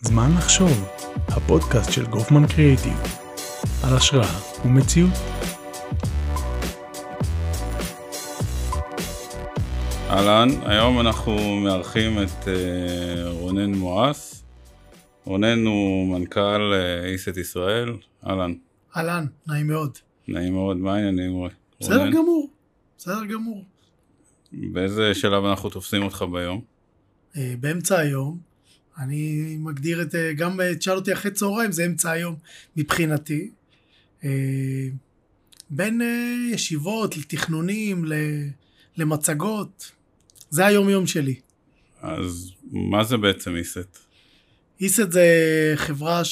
זמן לחשוב, הפודקאסט של גופמן קריאיטיב, על השראה ומציאות. אהלן, היום אנחנו מארחים את אה, רונן מואס. רונן הוא מנכ"ל אה, איסט ישראל, אהלן. אהלן, נעים מאוד. נעים מאוד, מה העניינים רונן? בסדר גמור, בסדר גמור. באיזה שלב אנחנו תופסים אותך ביום? אה, באמצע היום, אני מגדיר את, אה, גם אה, תשאל אותי אחרי צהריים, זה אמצע היום מבחינתי. בין ישיבות לתכנונים, למצגות, זה היום יום שלי. אז מה זה בעצם איסט? איסט זה חברה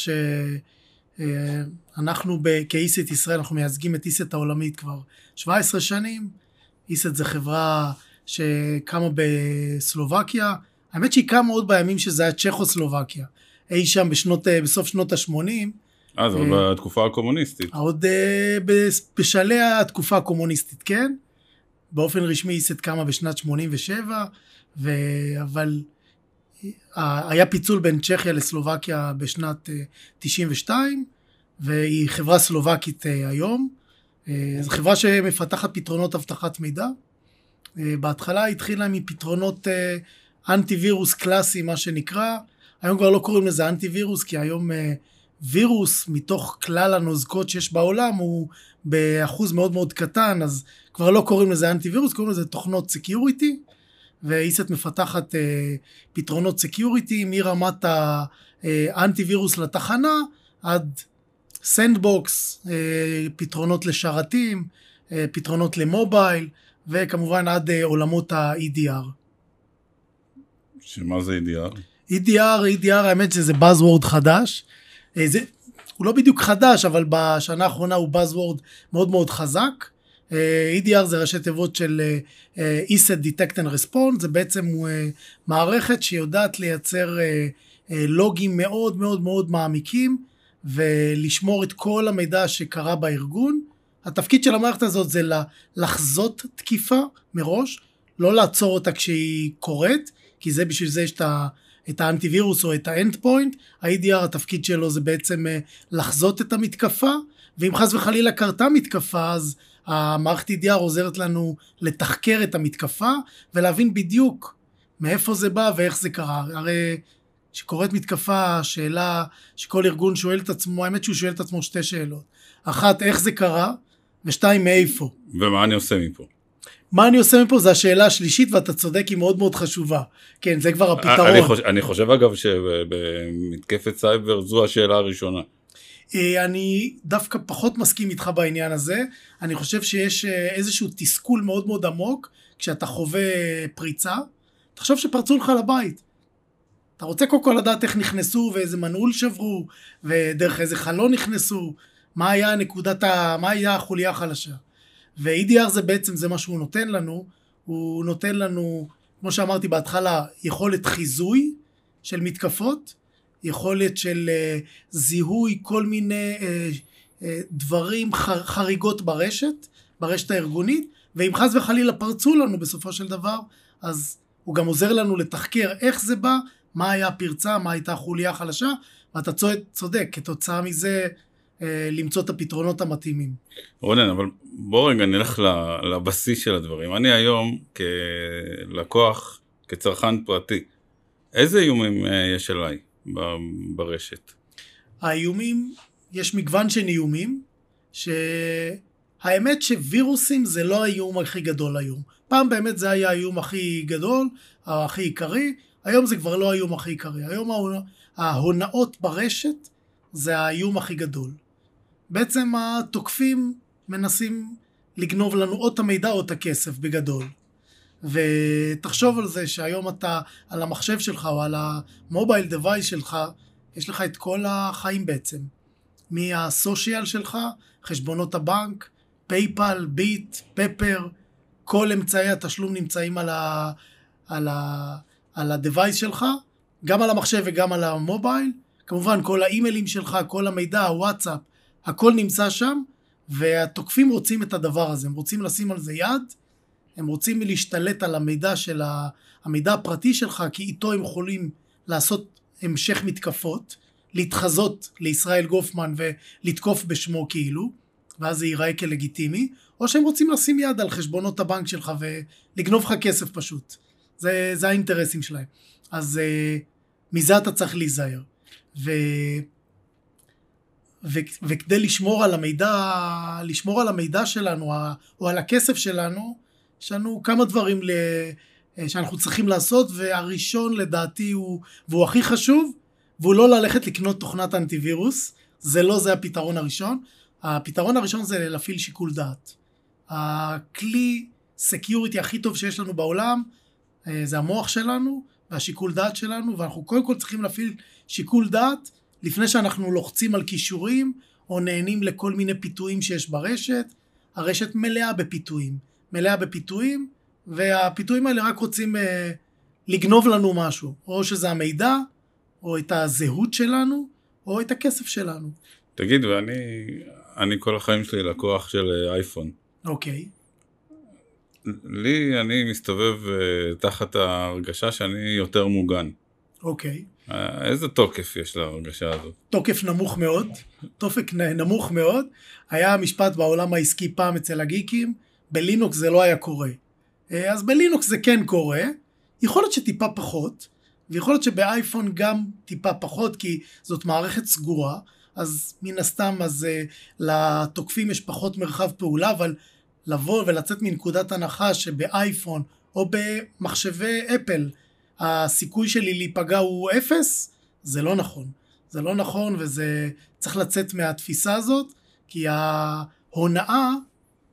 שאנחנו כאיסט ישראל, אנחנו מייצגים את איסט העולמית כבר 17 שנים. איסט זה חברה שקמה בסלובקיה. האמת שהיא קמה עוד בימים שזה היה צ'כוסלובקיה. אי שם בשנות, בסוף שנות ה-80. אה, זה עוד בתקופה הקומוניסטית. עוד אה, בשלהי התקופה הקומוניסטית, כן? באופן רשמי איסט קמה בשנת 87, ו... אבל אה, היה פיצול בין צ'כיה לסלובקיה בשנת 92, והיא חברה סלובקית היום. זו חברה שמפתחת פתרונות אבטחת מידע. בהתחלה התחילה מפתרונות אנטי וירוס קלאסי, מה שנקרא. היום כבר לא קוראים לזה אנטי וירוס, כי היום וירוס מתוך כלל הנוזקות שיש בעולם הוא באחוז מאוד מאוד קטן, אז כבר לא קוראים לזה אנטי וירוס, קוראים לזה תוכנות security, ו ESET מפתחת אה, פתרונות security מרמת האנטי וירוס לתחנה עד סנדבוקס, אה, פתרונות לשרתים, אה, פתרונות למובייל, וכמובן עד אה, עולמות ה-EDR. שמה זה EDR? EDR, EDR האמת שזה buzzword חדש. זה, הוא לא בדיוק חדש, אבל בשנה האחרונה הוא buzzword מאוד מאוד חזק. EDR זה ראשי תיבות של Endpoint Detect and Response, זה בעצם מערכת שיודעת לייצר לוגים מאוד מאוד מאוד מעמיקים ולשמור את כל המידע שקרה בארגון. התפקיד של המערכת הזאת זה לחזות תקיפה מראש, לא לעצור אותה כשהיא קורית, כי זה בשביל זה יש את ה... את האנטיווירוס או את האנד פוינט, ה-EDR התפקיד שלו זה בעצם לחזות את המתקפה, ואם חס וחלילה קרתה מתקפה אז המערכת EDR עוזרת לנו לתחקר את המתקפה ולהבין בדיוק מאיפה זה בא ואיך זה קרה. הרי כשקורית מתקפה, שאלה שכל ארגון שואל את עצמו, האמת שהוא שואל את עצמו שתי שאלות. אחת, איך זה קרה? ושתיים, מאיפה? ומה אני עושה מפה? מה אני עושה מפה זה השאלה השלישית ואתה צודק היא מאוד מאוד חשובה. כן זה כבר הפתרון. אני חושב, אני חושב אגב שבמתקפת סייבר זו השאלה הראשונה. אני דווקא פחות מסכים איתך בעניין הזה. אני חושב שיש איזשהו תסכול מאוד מאוד עמוק כשאתה חווה פריצה. תחשוב שפרצו לך לבית. אתה רוצה קודם כל לדעת איך נכנסו ואיזה מנעול שברו ודרך איזה חלון נכנסו. מה היה נקודת ה... מה היה החוליה החלשה. ו-EDR זה בעצם זה מה שהוא נותן לנו, הוא נותן לנו, כמו שאמרתי בהתחלה, יכולת חיזוי של מתקפות, יכולת של uh, זיהוי כל מיני uh, uh, דברים חר, חריגות ברשת, ברשת הארגונית, ואם חס וחלילה פרצו לנו בסופו של דבר, אז הוא גם עוזר לנו לתחקר איך זה בא, מה היה הפרצה, מה הייתה החוליה החלשה, ואתה צודק, כתוצאה מזה למצוא את הפתרונות המתאימים. רונן, אבל בוא רגע נלך לבסיס של הדברים. אני היום כלקוח, כצרכן פרטי, איזה איומים יש עליי ברשת? האיומים, יש מגוון של איומים, שהאמת שווירוסים זה לא האיום הכי גדול היום. פעם באמת זה היה האיום הכי גדול, הכי עיקרי, היום זה כבר לא האיום הכי עיקרי. היום ההונאות ברשת זה האיום הכי גדול. בעצם התוקפים מנסים לגנוב לנו או את המידע או את הכסף בגדול. ותחשוב על זה שהיום אתה על המחשב שלך או על המובייל device שלך, יש לך את כל החיים בעצם. מה social שלך, חשבונות הבנק, פייפל, ביט, פפר, כל אמצעי התשלום נמצאים על, ה, על, ה, על ה device שלך, גם על המחשב וגם על המובייל. כמובן כל המיילים שלך, כל המידע, הוואטסאפ, הכל נמצא שם, והתוקפים רוצים את הדבר הזה, הם רוצים לשים על זה יד, הם רוצים להשתלט על המידע של ה... המידע הפרטי שלך, כי איתו הם יכולים לעשות המשך מתקפות, להתחזות לישראל גופמן ולתקוף בשמו כאילו, ואז זה ייראה כלגיטימי, או שהם רוצים לשים יד על חשבונות הבנק שלך ולגנוב לך כסף פשוט. זה, זה האינטרסים שלהם. אז uh, מזה אתה צריך להיזהר. ו... ו... וכדי לשמור על המידע, לשמור על המידע שלנו, או על הכסף שלנו, יש לנו כמה דברים ל... שאנחנו צריכים לעשות, והראשון לדעתי הוא, והוא הכי חשוב, והוא לא ללכת לקנות תוכנת אנטיווירוס, זה לא זה הפתרון הראשון. הפתרון הראשון זה להפעיל שיקול דעת. הכלי security הכי טוב שיש לנו בעולם אה, זה המוח שלנו והשיקול דעת שלנו, ואנחנו קודם כל צריכים להפעיל שיקול דעת לפני שאנחנו לוחצים על כישורים או נהנים לכל מיני פיתויים שיש ברשת. הרשת מלאה בפיתויים, מלאה בפיתויים, והפיתויים האלה רק רוצים אה, לגנוב לנו משהו, או שזה המידע, או את הזהות שלנו, או את הכסף שלנו. תגיד, ואני אני כל החיים שלי לקוח של אה, אייפון. אוקיי. לי, אני מסתובב uh, תחת ההרגשה שאני יותר מוגן. אוקיי. Uh, איזה תוקף יש להרגשה הזאת? תוקף נמוך מאוד, תופק נמוך מאוד. היה משפט בעולם העסקי פעם אצל הגיקים, בלינוקס זה לא היה קורה. Uh, אז בלינוקס זה כן קורה, יכול להיות שטיפה פחות, ויכול להיות שבאייפון גם טיפה פחות, כי זאת מערכת סגורה, אז מן הסתם אז uh, לתוקפים יש פחות מרחב פעולה, אבל לבוא ולצאת מנקודת הנחה שבאייפון או במחשבי אפל הסיכוי שלי להיפגע הוא אפס, זה לא נכון. זה לא נכון וזה צריך לצאת מהתפיסה הזאת, כי ההונאה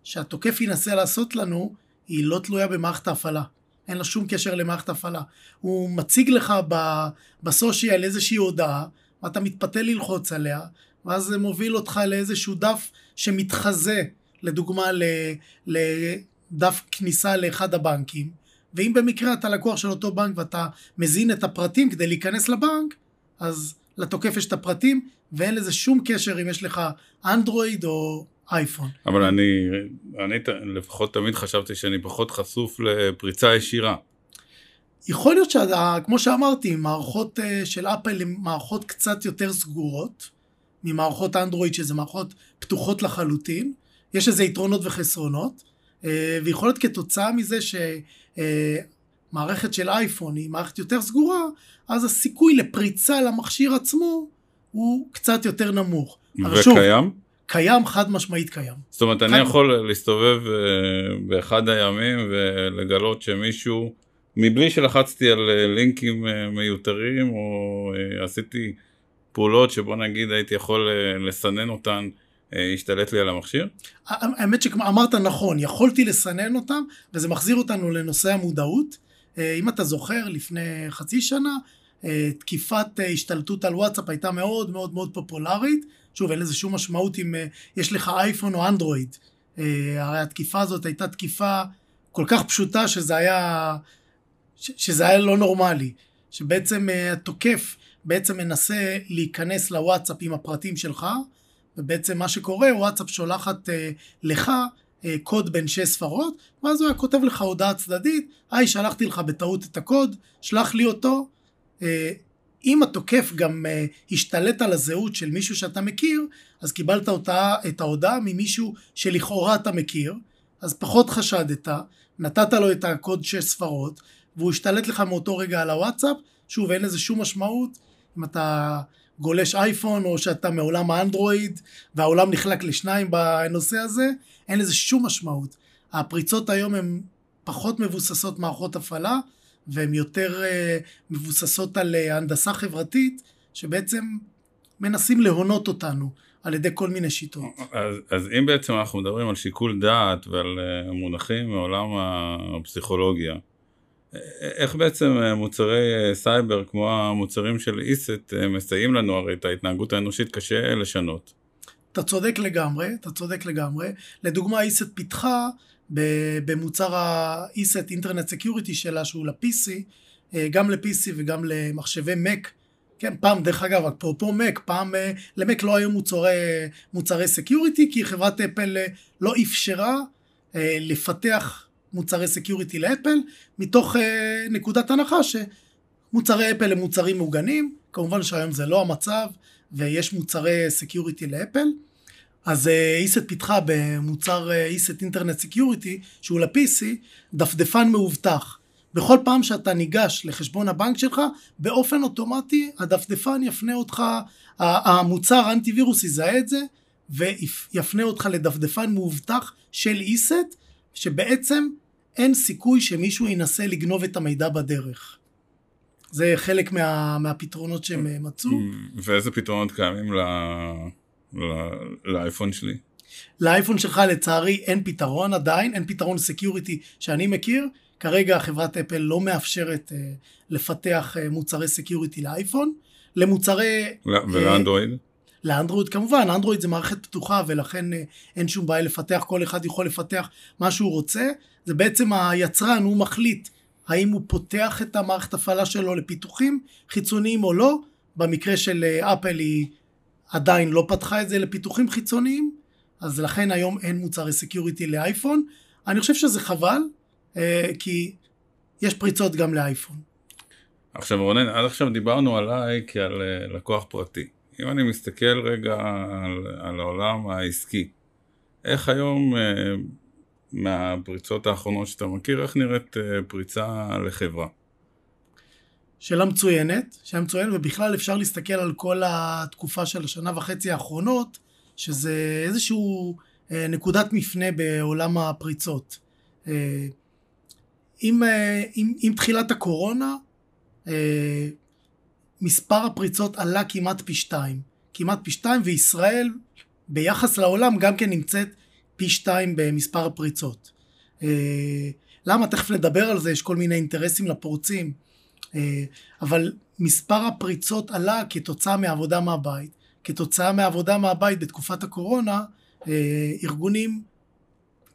שהתוקף ינסה לעשות לנו היא לא תלויה במערכת ההפעלה. אין לה שום קשר למערכת ההפעלה. הוא מציג לך בסושיאל איזושהי הודעה, ואתה מתפתה ללחוץ עליה, ואז זה מוביל אותך לאיזשהו דף שמתחזה, לדוגמה לדף כניסה לאחד הבנקים, ואם במקרה אתה לקוח של אותו בנק ואתה מזין את הפרטים כדי להיכנס לבנק, אז לתוקף יש את הפרטים, ואין לזה שום קשר אם יש לך אנדרואיד או אייפון. אבל אני, אני לפחות תמיד חשבתי שאני פחות חשוף לפריצה ישירה. יכול להיות שכמו שאמרתי, מערכות אה, של אפל הן מערכות קצת יותר סגורות ממערכות אנדרואיד שזה מערכות פתוחות לחלוטין. יש לזה יתרונות וחסרונות, אה, ויכול להיות כתוצאה מזה שמערכת של אייפון היא מערכת יותר סגורה, אז הסיכוי לפריצה למכשיר עצמו הוא קצת יותר נמוך. וקיים? קיים, חד משמעית קיים. זאת אומרת, אני יכול להסתובב אה, באחד הימים ולגלות שמישהו... מבלי שלחצתי על אה, לינקים אה, מיותרים או אה, עשיתי פעולות שבוא נגיד הייתי יכול לסנן אותן, השתלט לי על המכשיר? האמת שאמרת נכון, יכולתי לסנן אותם וזה מחזיר אותנו לנושא המודעות. אם אתה זוכר, לפני חצי שנה תקיפת השתלטות על וואטסאפ הייתה מאוד מאוד מאוד פופולרית. שוב, אין לזה שום משמעות אם יש לך אייפון או אנדרואיד. הרי התקיפה הזאת הייתה תקיפה כל כך פשוטה שזה היה שזה היה לא נורמלי, שבעצם התוקף בעצם מנסה להיכנס לוואטסאפ עם הפרטים שלך, ובעצם מה שקורה, וואטסאפ שולחת uh, לך uh, קוד בין שש ספרות, ואז הוא היה כותב לך הודעה צדדית, היי שלחתי לך בטעות את הקוד, שלח לי אותו. Uh, אם התוקף גם uh, השתלט על הזהות של מישהו שאתה מכיר, אז קיבלת אותה, את ההודעה ממישהו שלכאורה אתה מכיר, אז פחות חשדת, נתת לו את הקוד שש ספרות, והוא ישתלט לך מאותו רגע על הוואטסאפ, שוב אין לזה שום משמעות אם אתה גולש אייפון או שאתה מעולם האנדרואיד והעולם נחלק לשניים בנושא הזה, אין לזה שום משמעות. הפריצות היום הן פחות מבוססות מערכות הפעלה והן יותר uh, מבוססות על uh, הנדסה חברתית שבעצם מנסים להונות אותנו על ידי כל מיני שיטות. אז, אז אם בעצם אנחנו מדברים על שיקול דעת ועל אה, מונחים מעולם הפסיכולוגיה, איך בעצם אה, מוצרי אה, סייבר כמו המוצרים של ESET אה, מסייעים לנו, הרי את ההתנהגות האנושית קשה לשנות. אתה צודק לגמרי, אתה צודק לגמרי. לדוגמה ESET פיתחה במוצר ה ESET Internet Security שלה שהוא ל-PC, גם ל-PC וגם למחשבי Mac. כן, פעם, דרך אגב, אפרופו Mac, פעם ל-Mac לא היו מוצרי, מוצרי security כי חברת אפל לא אפשרה לפתח מוצרי security לאפל, מתוך אה, נקודת הנחה שמוצרי אפל הם מוצרים מוגנים, כמובן שהיום זה לא המצב, ויש מוצרי security לאפל. אז ESET פיתחה במוצר ESET Internet Security, שהוא ל-PC, דפדפן מאובטח. בכל פעם שאתה ניגש לחשבון הבנק שלך, באופן אוטומטי הדפדפן יפנה אותך, המוצר אנטיווירוס יזהה את זה, ויפנה אותך לדפדפן מאובטח של איסט, שבעצם אין סיכוי שמישהו ינסה לגנוב את המידע בדרך. זה חלק מה, מהפתרונות שהם מצאו. ואיזה פתרונות קיימים ל... ל... לאייפון שלי? לאייפון שלך לצערי אין פתרון עדיין, אין פתרון security שאני מכיר. כרגע חברת אפל לא מאפשרת אה, לפתח אה, מוצרי security לאייפון. למוצרי... ולאנדרואיד? אה, לאנדרואיד כמובן, אנדרואיד זה מערכת פתוחה ולכן אה, אין שום בעיה לפתח, כל אחד יכול לפתח מה שהוא רוצה. זה בעצם היצרן, הוא מחליט האם הוא פותח את המערכת הפעלה שלו לפיתוחים חיצוניים או לא. במקרה של אפל היא עדיין לא פתחה את זה לפיתוחים חיצוניים, אז לכן היום אין מוצרי security לאייפון. אני חושב שזה חבל, אה, כי יש פריצות גם לאייפון. עכשיו רונן, עד עכשיו דיברנו עליי כעל אה, לקוח פרטי. אם אני מסתכל רגע על, על העולם העסקי, איך היום אה, מהפריצות האחרונות שאתה מכיר, איך נראית פריצה לחברה? שאלה מצוינת, שאלה מצוינת, ובכלל אפשר להסתכל על כל התקופה של השנה וחצי האחרונות, שזה איזשהו נקודת מפנה בעולם הפריצות. עם, אה, עם, עם תחילת הקורונה, אה, מספר הפריצות עלה כמעט פי שתיים. כמעט פי שתיים, וישראל ביחס לעולם גם כן נמצאת פי שתיים במספר הפריצות. אה, למה? תכף נדבר על זה, יש כל מיני אינטרסים לפורצים. אבל מספר הפריצות עלה כתוצאה מעבודה מהבית. כתוצאה מעבודה מהבית בתקופת הקורונה, ארגונים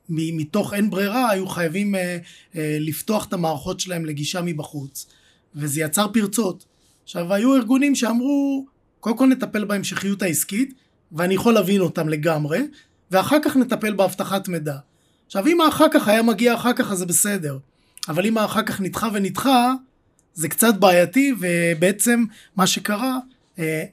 מתוך אין ברירה היו חייבים אה, אה, לפתוח את המערכות שלהם לגישה מבחוץ וזה יצר פרצות. עכשיו היו ארגונים שאמרו קודם כל נטפל בהמשכיות העסקית ואני יכול להבין אותם לגמרי ואחר כך נטפל באבטחת מידע. עכשיו אם האחר כך היה מגיע אחר כך אז זה בסדר אבל אם האחר כך נדחה ונדחה זה קצת בעייתי ובעצם מה שקרה אה,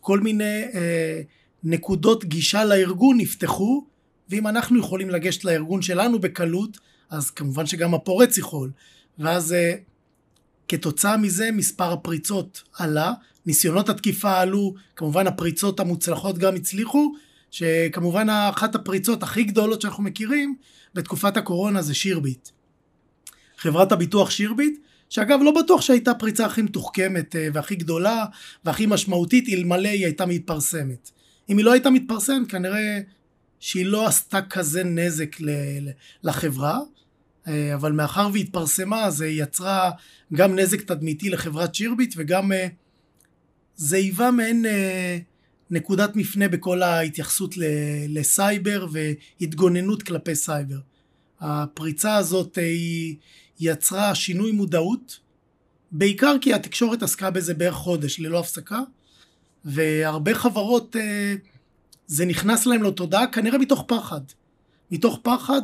כל מיני אה, נקודות גישה לארגון נפתחו ואם אנחנו יכולים לגשת לארגון שלנו בקלות, אז כמובן שגם הפורץ יכול. ואז אה, כתוצאה מזה מספר הפריצות עלה, ניסיונות התקיפה עלו, כמובן הפריצות המוצלחות גם הצליחו, שכמובן אחת הפריצות הכי גדולות שאנחנו מכירים בתקופת הקורונה זה שירביט. חברת הביטוח שירביט, שאגב לא בטוח שהייתה פריצה הכי מתוחכמת אה, והכי גדולה והכי משמעותית אלמלא היא הייתה מתפרסמת. אם היא לא הייתה מתפרסמת כנראה שהיא לא עשתה כזה נזק לחברה, אבל מאחר והתפרסמה זה יצרה גם נזק תדמיתי לחברת שירביט וגם אה, זה היווה מעין אה, נקודת מפנה בכל ההתייחסות לסייבר והתגוננות כלפי סייבר. הפריצה הזאת היא יצרה שינוי מודעות, בעיקר כי התקשורת עסקה בזה בערך חודש ללא הפסקה, והרבה חברות זה נכנס להם לתודעה כנראה מתוך פחד. מתוך פחד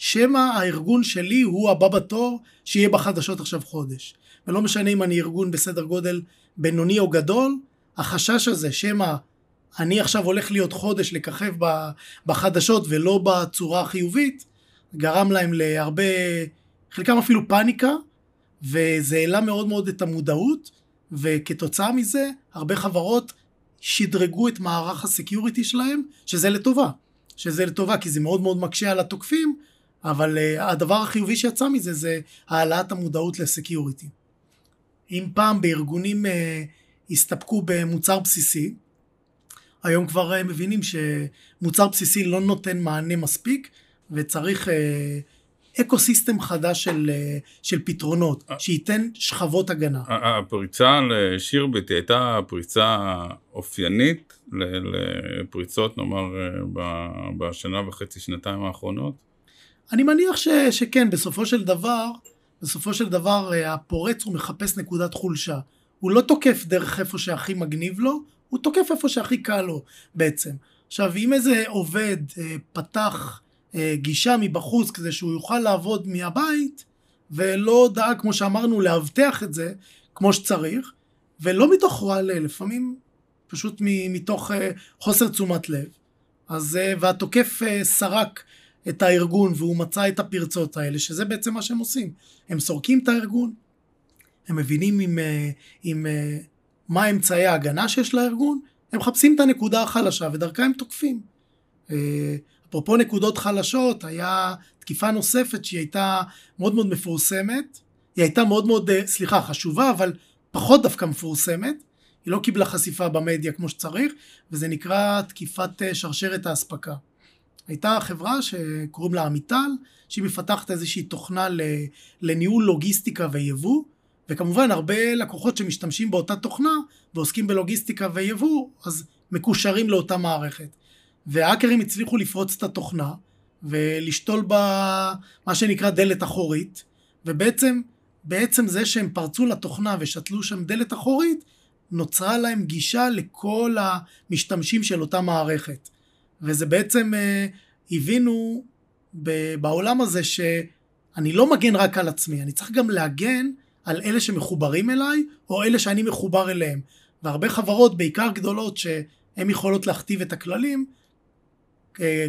ששמא הארגון שלי הוא הבא בתור שיהיה בחדשות עכשיו חודש. ולא משנה אם אני ארגון בסדר גודל בינוני או גדול, החשש הזה שמא אני עכשיו הולך להיות חודש לככב בחדשות ולא בצורה החיובית, גרם להם להרבה, חלקם אפילו פאניקה, וזה העלה מאוד מאוד את המודעות, וכתוצאה מזה הרבה חברות שדרגו את מערך הסקיוריטי שלהם, שזה לטובה. שזה לטובה כי זה מאוד מאוד מקשה על התוקפים, אבל uh, הדבר החיובי שיצא מזה זה העלאת המודעות לסקיוריטי. אם פעם בארגונים uh, הסתפקו במוצר בסיסי, היום כבר uh, מבינים שמוצר בסיסי לא נותן מענה מספיק וצריך uh, אקו סיסטם חדש של, אה, של פתרונות. שייתן שכבות הגנה. הפריצה לשירביט הייתה פריצה אופיינית לפריצות נאמר בשנה וחצי, שנתיים האחרונות? אני מניח ש, שכן, בסופו של דבר, בסופו של דבר הפורץ הוא מחפש נקודת חולשה. הוא לא תוקף דרך איפה שהכי מגניב לו, הוא תוקף איפה שהכי קל לו בעצם. עכשיו, אם איזה עובד פתח אה, גישה מבחוץ כדי שהוא יוכל לעבוד מהבית, ולא דאג, כמו שאמרנו, לאבטח את זה כמו שצריך, ולא מתוך רוע לב, לפעמים פשוט מתוך אה, חוסר תשומת לב. אז, אה, והתוקף סרק את הארגון והוא מצא את הפרצות האלה, שזה בעצם מה שהם עושים. הם סורקים את הארגון, הם מבינים עם, עם מה אמצעי ההגנה שיש לארגון, הם מחפשים את הנקודה החלשה ודרכה הם תוקפים. אפרופו נקודות חלשות, היה תקיפה נוספת שהיא הייתה מאוד מאוד מפורסמת, היא הייתה מאוד מאוד, אה, סליחה, חשובה, אבל פחות דווקא מפורסמת, היא לא קיבלה חשיפה במדיה כמו שצריך, וזה נקרא תקיפת אה, שרשרת האספקה. הייתה חברה שקוראים לה עמיטל, שהיא מפתחת איזושהי תוכנה לניהול לוגיסטיקה ויבוא, וכמובן הרבה לקוחות שמשתמשים באותה תוכנה ועוסקים בלוגיסטיקה ויבוא, אז מקושרים לאותה מערכת. והאקרים הצליחו לפרוץ את התוכנה ולשתול בה מה שנקרא דלת אחורית ובעצם בעצם זה שהם פרצו לתוכנה ושתלו שם דלת אחורית נוצרה להם גישה לכל המשתמשים של אותה מערכת וזה בעצם אה, הבינו ב, בעולם הזה שאני לא מגן רק על עצמי אני צריך גם להגן על אלה שמחוברים אליי או אלה שאני מחובר אליהם. והרבה חברות בעיקר גדולות שהן יכולות להכתיב את הכללים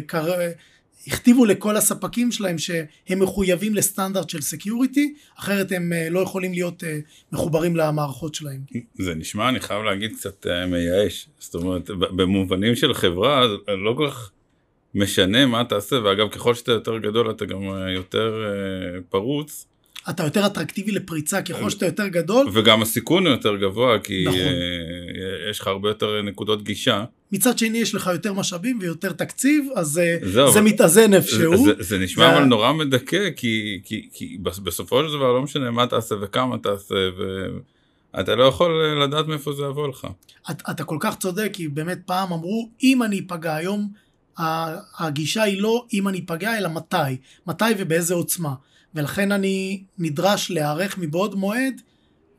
קר... הכתיבו לכל הספקים שלהם שהם מחויבים לסטנדרט של security, אחרת הם אה, לא יכולים להיות אה, מחוברים למערכות שלהם. זה נשמע, אני חייב להגיד, קצת אה, מייאש. זאת אומרת, במובנים של חברה, לא כל כך משנה מה תעשה, ואגב, ככל שאתה יותר גדול, אתה גם יותר פרוץ. אתה יותר אטרקטיבי לפריצה ככל שאתה יותר גדול. וגם הסיכון הוא יותר גבוה, כי נכון. אה, יש לך הרבה יותר נקודות גישה. מצד שני יש לך יותר משאבים ויותר תקציב, אז אה, זהו, זה מתאזן איפשהו. זה, זה נשמע ו... אבל נורא מדכא, כי, כי, כי בסופו של דבר לא משנה מה תעשה וכמה תעשה, ואתה לא יכול אה, לדעת מאיפה זה יבוא לך. אתה, אתה כל כך צודק, כי באמת פעם אמרו, אם אני אפגע היום, הגישה היא לא אם אני אפגע, אלא מתי. מתי ובאיזה עוצמה. ולכן אני נדרש להיערך מבעוד מועד,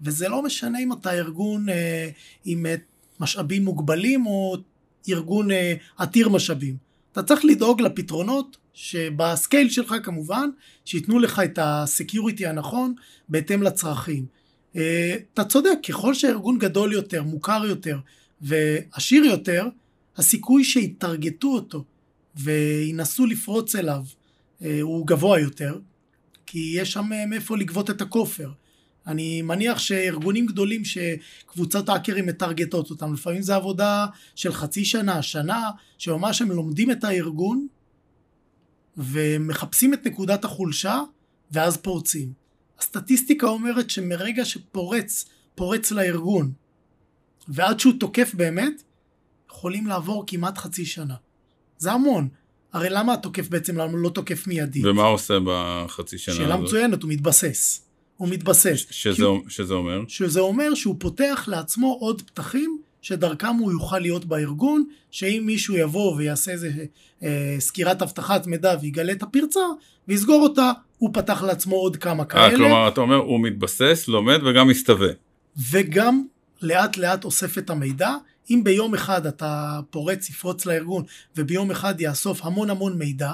וזה לא משנה אם אתה ארגון אה, עם אה, משאבים מוגבלים או ארגון אה, עתיר משאבים. אתה צריך לדאוג לפתרונות שב scale שלך כמובן, שייתנו לך את ה security הנכון בהתאם לצרכים. אה, אתה צודק, ככל שהארגון גדול יותר, מוכר יותר ועשיר יותר, הסיכוי שיטרגטו אותו וינסו לפרוץ אליו אה, הוא גבוה יותר. כי יש שם אה, מאיפה לגבות את הכופר. אני מניח שארגונים גדולים שקבוצת האקרים מטרגטות אותם, לפעמים זה עבודה של חצי שנה, שנה, שממש הם לומדים את הארגון ומחפשים את נקודת החולשה ואז פורצים. הסטטיסטיקה אומרת שמרגע שפורץ, פורץ לארגון ועד שהוא תוקף באמת, יכולים לעבור כמעט חצי שנה. זה המון. הרי למה התוקף בעצם לא תוקף מיידית? ומה הוא עושה בחצי שנה הזאת? שאלה מצוינת, הוא מתבסס. הוא מתבסס. שזה, הוא, שזה אומר? שזה אומר שהוא פותח לעצמו עוד פתחים שדרכם הוא יוכל להיות בארגון, שאם מישהו יבוא ויעשה איזה אה, סקירת אבטחת מידע ויגלה את הפרצה ויסגור אותה, הוא פתח לעצמו עוד כמה כאלה. אה, כלומר אתה אומר הוא מתבסס, לומד וגם מסתווה. וגם לאט לאט אוסף את המידע. אם ביום אחד אתה פורץ, יפרוץ לארגון, וביום אחד יאסוף המון המון מידע,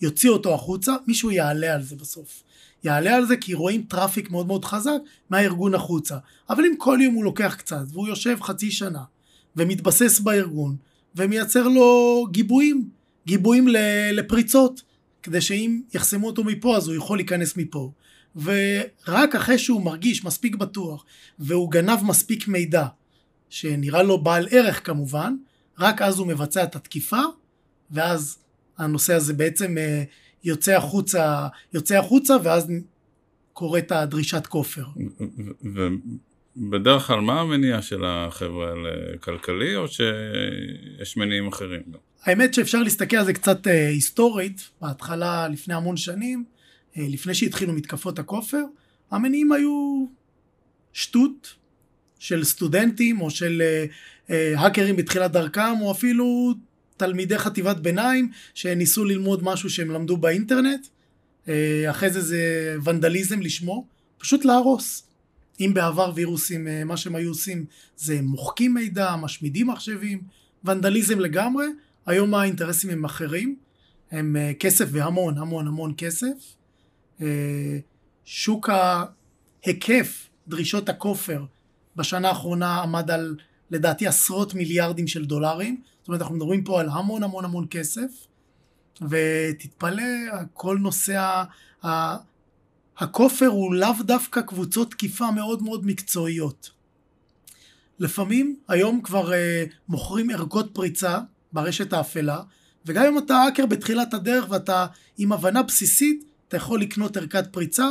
יוציא אותו החוצה, מישהו יעלה על זה בסוף. יעלה על זה כי רואים traffic מאוד מאוד חזק מהארגון החוצה. אבל אם כל יום הוא לוקח קצת, והוא יושב חצי שנה, ומתבסס בארגון, ומייצר לו גיבויים, גיבויים לפריצות, כדי שאם יחסמו אותו מפה אז הוא יכול להיכנס מפה. ורק אחרי שהוא מרגיש מספיק בטוח, והוא גנב מספיק מידע, שנראה לו בעל ערך כמובן, רק אז הוא מבצע את התקיפה, ואז הנושא הזה בעצם אה, יוצא החוצה, יוצא החוצה ואז קורית הדרישת כופר. ובדרך כלל מה המניע של החבר'ה האלה? כלכלי או שיש מניעים אחרים? האמת שאפשר להסתכל על זה קצת אה, היסטורית, בהתחלה לפני המון שנים, אה, לפני שהתחילו מתקפות הכופר, המניעים היו שטות, של סטודנטים או של האקרים בתחילת דרכם או אפילו תלמידי חטיבת ביניים שניסו ללמוד משהו שהם למדו באינטרנט. אחרי זה זה ונדליזם לשמו. פשוט להרוס. אם בעבר וירוסים מה שהם היו עושים זה מוחקים מידע משמידים מחשבים ונדליזם לגמרי. היום האינטרסים הם אחרים. הם אה, כסף והמון המון המון כסף. אה, שוק ההיקף דרישות הכופר בשנה האחרונה עמד על לדעתי עשרות מיליארדים של דולרים. זאת אומרת אנחנו מדברים פה על המון המון המון כסף. ותתפלא, כל נושא ה... הכופר הוא לאו דווקא קבוצות תקיפה מאוד מאוד מקצועיות. לפעמים היום כבר אה, מוכרים ערכות פריצה ברשת האפלה, וגם אם אתה האקר בתחילת הדרך ואתה עם הבנה בסיסית, אתה יכול לקנות ערכת פריצה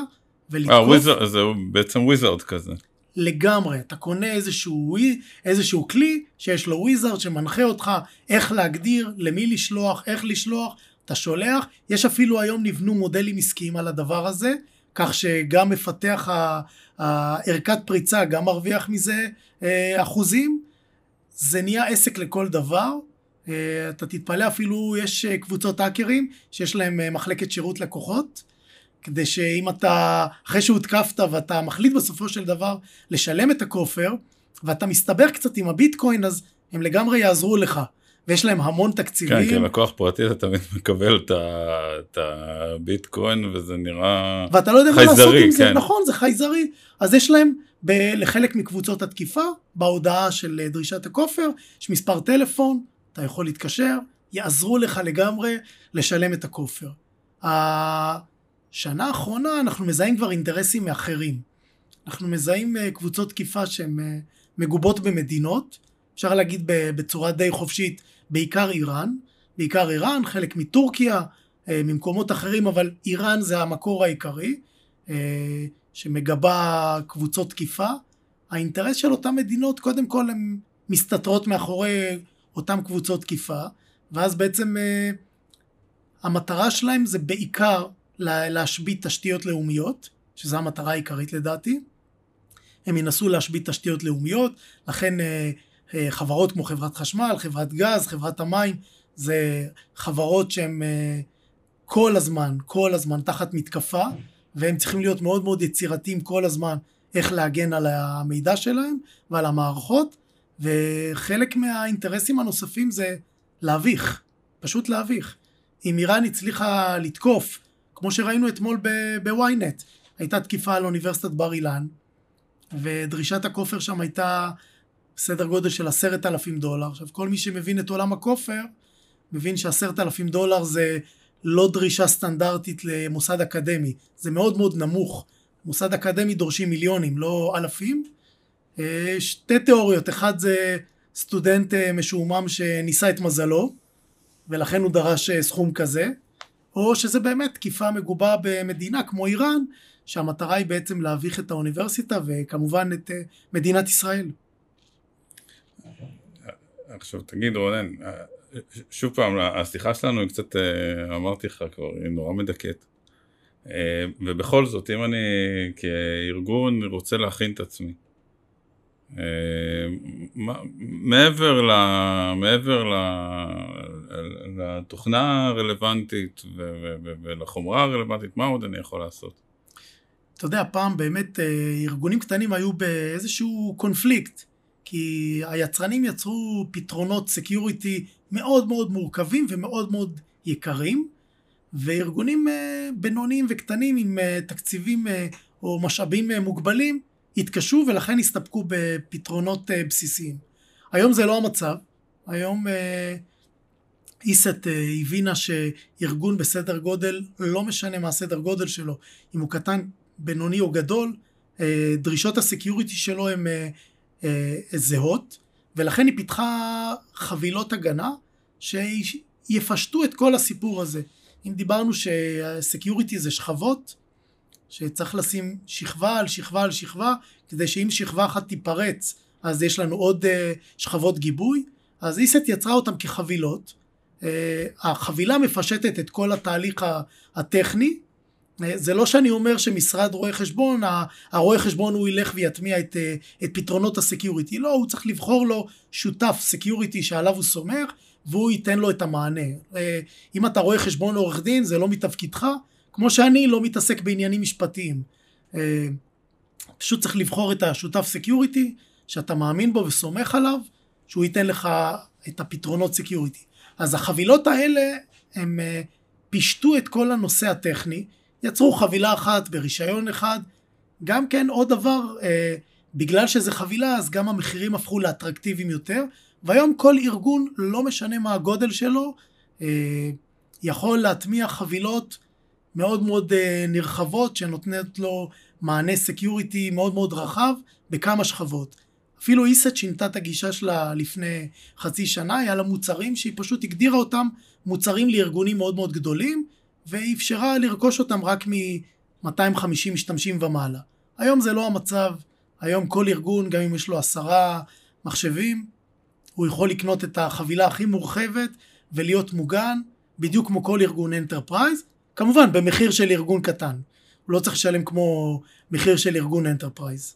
ולתקוף. אה, זה בעצם wizard כזה. לגמרי, אתה קונה איזשהו, איזשהו כלי שיש לו wizard שמנחה אותך איך להגדיר, למי לשלוח, איך לשלוח, אתה שולח, יש אפילו היום נבנו מודלים עסקיים על הדבר הזה, כך שגם מפתח הערכת פריצה גם מרוויח מזה אה, אחוזים, זה נהיה עסק לכל דבר. אה, אתה תתפלא אפילו יש אה, קבוצות האקרים שיש להם מחלקת שירות לקוחות כדי שאם אתה אחרי שהותקפת ואתה מחליט בסופו של דבר לשלם את הכופר ואתה מסתבך קצת עם הביטקוין אז הם לגמרי יעזרו לך ויש להם המון תקציבים. כן, כלקוח פרטי אתה תמיד מקבל את הביטקוין וזה נראה ואתה לא יודע מה לעשות עם זה, כן. נכון, זה חייזרי. אז יש להם ב- לחלק מקבוצות התקיפה, בהודעה של דרישת הכופר, יש מספר טלפון, אתה יכול להתקשר, יעזרו לך לגמרי לשלם את הכופר. השנה האחרונה אנחנו מזהים כבר אינטרסים מאחרים. אנחנו מזהים אה, קבוצות תקיפה שהן אה, מגובות במדינות, אפשר להגיד בצורה די חופשית, בעיקר איראן, בעיקר איראן, חלק מטורקיה, אה, ממקומות אחרים, אבל איראן זה המקור העיקרי, שמגבה קבוצות תקיפה. האינטרס של אותן מדינות, קודם כל הן מסתתרות מאחורי אותן קבוצות תקיפה, ואז בעצם המטרה שלהם זה בעיקר להשבית תשתיות לאומיות, שזו המטרה העיקרית לדעתי. הם ינסו להשבית תשתיות לאומיות, לכן אה, חברות כמו חברת חשמל, חברת גז, חברת המים, זה חברות שהן אה, כל הזמן, כל הזמן תחת מתקפה, והם צריכים להיות מאוד מאוד יצירתיים כל הזמן איך להגן על המידע שלהם ועל המערכות, וחלק מהאינטרסים הנוספים זה להביך, פשוט להביך. אם איראן הצליחה לתקוף, כמו שראינו אתמול בוויינט, הייתה תקיפה על אוניברסיטת בר אילן, ודרישת הכופר שם הייתה סדר גודל של עשרת אלפים דולר. עכשיו כל מי שמבין את עולם הכופר, מבין שעשרת אלפים דולר זה לא דרישה סטנדרטית למוסד אקדמי, זה מאוד מאוד נמוך. מוסד אקדמי דורשים מיליונים, לא אלפים. אה, שתי תיאוריות, אחד זה סטודנט אה, משועמם שניסה את מזלו, ולכן הוא דרש אה, סכום כזה, או שזה באמת תקיפה מגובה במדינה כמו איראן, שהמטרה היא בעצם להביך את האוניברסיטה וכמובן את מדינת ישראל. עכשיו תגיד רונן, שוב פעם, השיחה שלנו היא קצת, אה, אמרתי לך כבר, היא נורא מדכאת. אה, ובכל זאת, אם אני כארגון רוצה להכין את עצמי, אה, מעבר, ל, מעבר ל, לתוכנה הרלוונטית ולחומרה הרלוונטית, מה עוד אני יכול לעשות? אתה יודע, פעם באמת ארגונים קטנים היו באיזשהו קונפליקט. כי היצרנים יצרו פתרונות security מאוד מאוד מורכבים ומאוד מאוד יקרים, וארגונים אה, בינוניים וקטנים עם אה, תקציבים אה, או משאבים מוגבלים התקשו ולכן הסתפקו בפתרונות בסיסיים. היום זה לא המצב, היום ESET הבינה שארגון בסדר גודל, לא משנה מה הסדר גודל שלו, אם הוא קטן, בינוני או גדול, דרישות ה security שלו הן אה, זהות, ולכן היא פיתחה חבילות הגנה שיפשטו את כל הסיפור הזה. אם דיברנו ש security זה שכבות, שצריך לשים שכבה על שכבה על שכבה, כדי שאם שכבה אחת תיפרץ, אז יש לנו עוד אה, שכבות גיבוי, אז ESET יצרה אותם כחבילות. אה, החבילה מפשטת את כל התהליך הטכני, זה לא שאני אומר שמשרד רואה חשבון, הרואה חשבון הוא ילך ויטמיע את, את פתרונות ה security, לא, הוא צריך לבחור לו שותף security שעליו הוא סומך והוא ייתן לו את המענה. אם אתה רואה חשבון עורך דין זה לא מתפקידך, כמו שאני לא מתעסק בעניינים משפטיים. פשוט צריך לבחור את השותף security שאתה מאמין בו וסומך עליו, שהוא ייתן לך את הפתרונות security. אז החבילות האלה הן פישטו את כל הנושא הטכני, יצרו חבילה אחת ברישיון אחד, גם כן עוד דבר, אה, בגלל שזה חבילה אז גם המחירים הפכו לאטרקטיביים יותר, והיום כל ארגון, לא משנה מה הגודל שלו, אה, יכול להטמיע חבילות מאוד מאוד אה, נרחבות שנותנות לו מענה security מאוד מאוד רחב בכמה שכבות. אפילו ESET שינתה את הגישה שלה לפני חצי שנה, היה לה מוצרים שהיא פשוט הגדירה אותם מוצרים לארגונים מאוד מאוד גדולים, ואפשרה לרכוש אותם רק מ-250 משתמשים ומעלה. היום זה לא המצב, היום כל ארגון, גם אם יש לו עשרה מחשבים, הוא יכול לקנות את החבילה הכי מורחבת ולהיות מוגן, בדיוק כמו כל ארגון enterprise, כמובן במחיר של ארגון קטן. הוא לא צריך לשלם כמו מחיר של ארגון enterprise.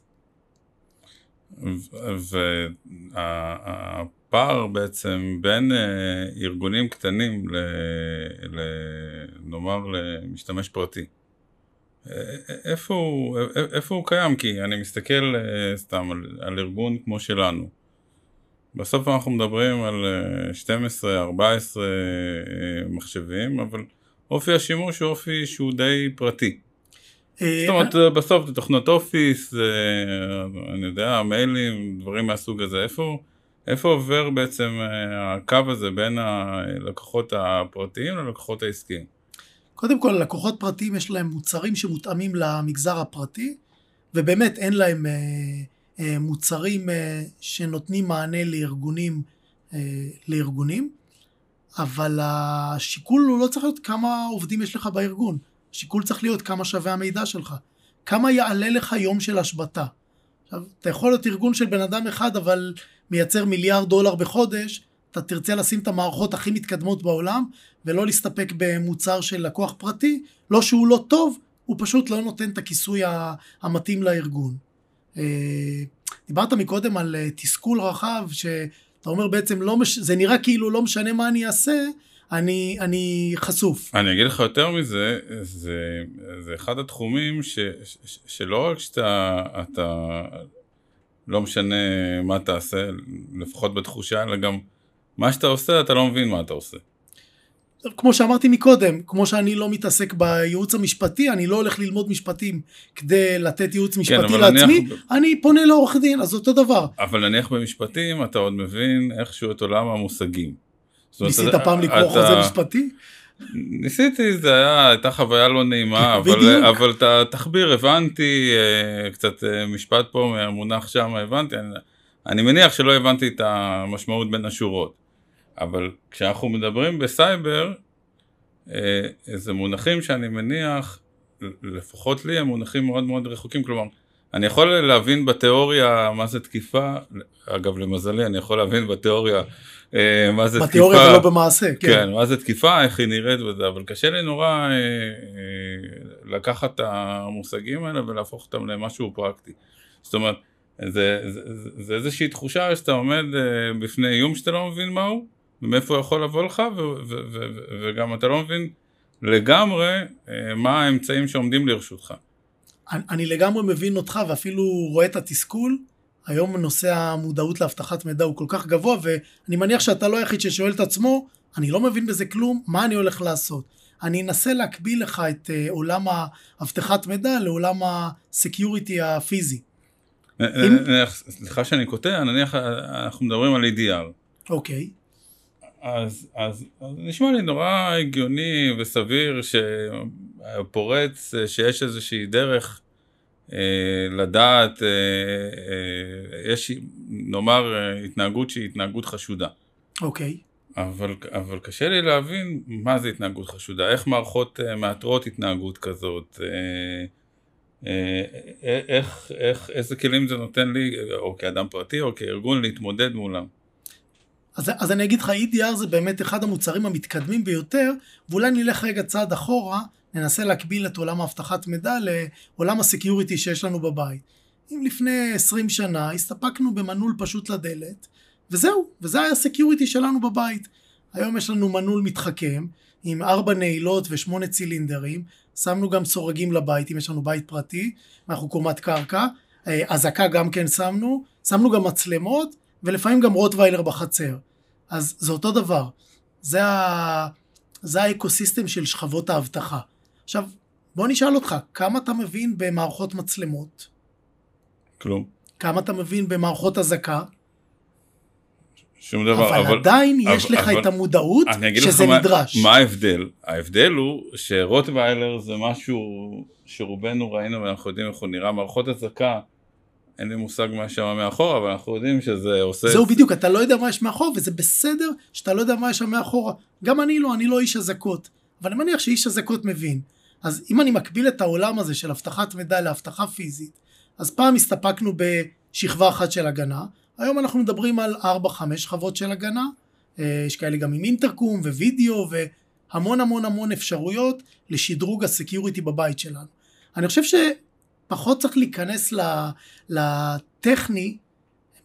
והפער בעצם בין אה, ארגונים קטנים, ל, ל, נאמר למשתמש פרטי, אה, הוא, איפה הוא קיים? כי אני מסתכל אה, סתם על ארגון כמו שלנו. בסוף אנחנו מדברים על 12-14 מחשבים, אבל אופי השימוש הוא אופי שהוא די פרטי. אה, זאת אומרת, אה, בסוף זה תוכנות אופיס, אני יודע, מיילים, דברים מהסוג הזה. איפה, איפה עובר בעצם אה, הקו הזה בין הלקוחות הפרטיים ללקוחות העסקיים? קודם כל, לקוחות פרטיים יש להם מוצרים שמותאמים למגזר הפרטי, ובאמת אין להם מוצרים שנותנים מענה לארגונים, לארגונים, אבל השיקול הוא לא צריך להיות כמה עובדים יש לך בארגון. השיקול צריך להיות כמה שווה המידע שלך. כמה יעלה לך יום של השבתה. עכשיו, אתה יכול להיות ארגון של בן אדם אחד, אבל מייצר מיליארד דולר בחודש, אתה תרצה לשים את המערכות הכי מתקדמות בעולם, ולא להסתפק במוצר של לקוח פרטי, לא שהוא לא טוב, הוא פשוט לא נותן את הכיסוי המתאים לארגון. אה, דיברת מקודם על אה, תסכול רחב, שאתה אומר בעצם, לא מש... זה נראה כאילו לא משנה מה אני אעשה, אני, אני חשוף. אני אגיד לך יותר מזה, זה, זה אחד התחומים ש, ש, שלא רק שאתה אתה, לא משנה מה תעשה, לפחות בתחושה, אלא גם מה שאתה עושה, אתה לא מבין מה אתה עושה. כמו שאמרתי מקודם, כמו שאני לא מתעסק בייעוץ המשפטי, אני לא הולך ללמוד משפטים כדי לתת ייעוץ כן, משפטי כן, לעצמי, נניח... אני פונה לעורך דין, אז אותו דבר. אבל נניח במשפטים אתה עוד מבין איכשהו את עולם המושגים. ניסית פעם לקרוא חוזה משפטי? ניסיתי, זה היה, הייתה חוויה לא נעימה, אבל, אבל את התחביר הבנתי, אה, קצת אה, משפט פה מהמונח שם הבנתי, אני, אני מניח שלא הבנתי את המשמעות בין השורות. אבל כשאנחנו מדברים בסייבר, אה, זה מונחים שאני מניח, לפחות לי הם מונחים מאוד מאוד רחוקים, כלומר, אני יכול להבין בתיאוריה מה זה תקיפה, אגב למזלי אני יכול להבין בתיאוריה אה, מה זה תקיפה. בתיאוריה ולא במעשה, כן. כן, מה זה תקיפה, איך היא נראית וזה, אבל קשה לי נורא אה, לקחת את המושגים האלה ולהפוך אותם למשהו פרקטי. זאת אומרת, זה, זה, זה, זה איזושהי תחושה שאתה עומד בפני איום שאתה לא מבין מהו, ומאיפה הוא יכול לבוא לך, וגם אתה לא מבין לגמרי מה האמצעים שעומדים לרשותך. אני, אני לגמרי מבין אותך ואפילו רואה את התסכול. היום נושא המודעות לאבטחת מידע הוא כל כך גבוה, ואני מניח שאתה לא היחיד ששואל את עצמו, אני לא מבין בזה כלום, מה אני הולך לעשות? אני אנסה להקביל לך את uh, עולם האבטחת מידע לעולם הסקיוריטי הפיזי. סליחה שאני קוטע, נניח אנחנו מדברים על EDR. אוקיי. אז, אז, אז נשמע לי נורא הגיוני וסביר שפורץ, שיש איזושהי דרך אה, לדעת, אה, אה, יש נאמר התנהגות שהיא התנהגות חשודה. אוקיי. אבל, אבל קשה לי להבין מה זה התנהגות חשודה, איך מערכות מאתרות התנהגות כזאת, איך, איך, איזה כלים זה נותן לי, או כאדם פרטי או כארגון, להתמודד מולם. אז, אז אני אגיד לך, EDR זה באמת אחד המוצרים המתקדמים ביותר, ואולי נלך רגע צעד אחורה, ננסה להקביל את עולם האבטחת מידע לעולם ה security שיש לנו בבית. אם לפני 20 שנה הסתפקנו במנעול פשוט לדלת, וזהו, וזה היה ה security שלנו בבית. היום יש לנו מנעול מתוחכם, עם ארבע נעילות ושמונה צילינדרים, שמנו גם סורגים לבית, אם יש לנו בית פרטי, אנחנו קומת קרקע, אה, אזעקה גם כן שמנו, שמנו גם מצלמות, ולפעמים גם רוטוויילר בחצר. אז זה אותו דבר. זה ה... זה האקוסיסטם של שכבות האבטחה. עכשיו, בוא נשאל אותך, כמה אתה מבין במערכות מצלמות? כלום. כמה אתה מבין במערכות אזעקה? שום דבר, אבל, אבל... עדיין יש אבל- לך אבל- את המודעות שזה לך מה, נדרש. מה ההבדל. ההבדל הוא שרוטוויילר זה משהו שרובנו ראינו ואנחנו יודעים איך הוא נראה. מערכות אזעקה, אין לי מושג מה שם מאחור, אבל אנחנו יודעים שזה עושה... זהו בדיוק, אתה לא יודע מה יש מאחור, וזה בסדר שאתה לא יודע מה יש שם מאחורה. גם אני לא, אני לא איש אזעקות. אבל אני מניח שאיש אזעקות מבין. אז אם אני מקביל את העולם הזה של אבטחת מידע לאבטחה פיזית, אז פעם הסתפקנו בשכבה אחת של הגנה, היום אנחנו מדברים על 4-5 שכבות של הגנה, אה, יש כאלה גם עם אינטרקום ווידאו והמון המון המון אפשרויות לשדרוג ה security בבית שלנו. אני חושב שפחות צריך להיכנס לטכני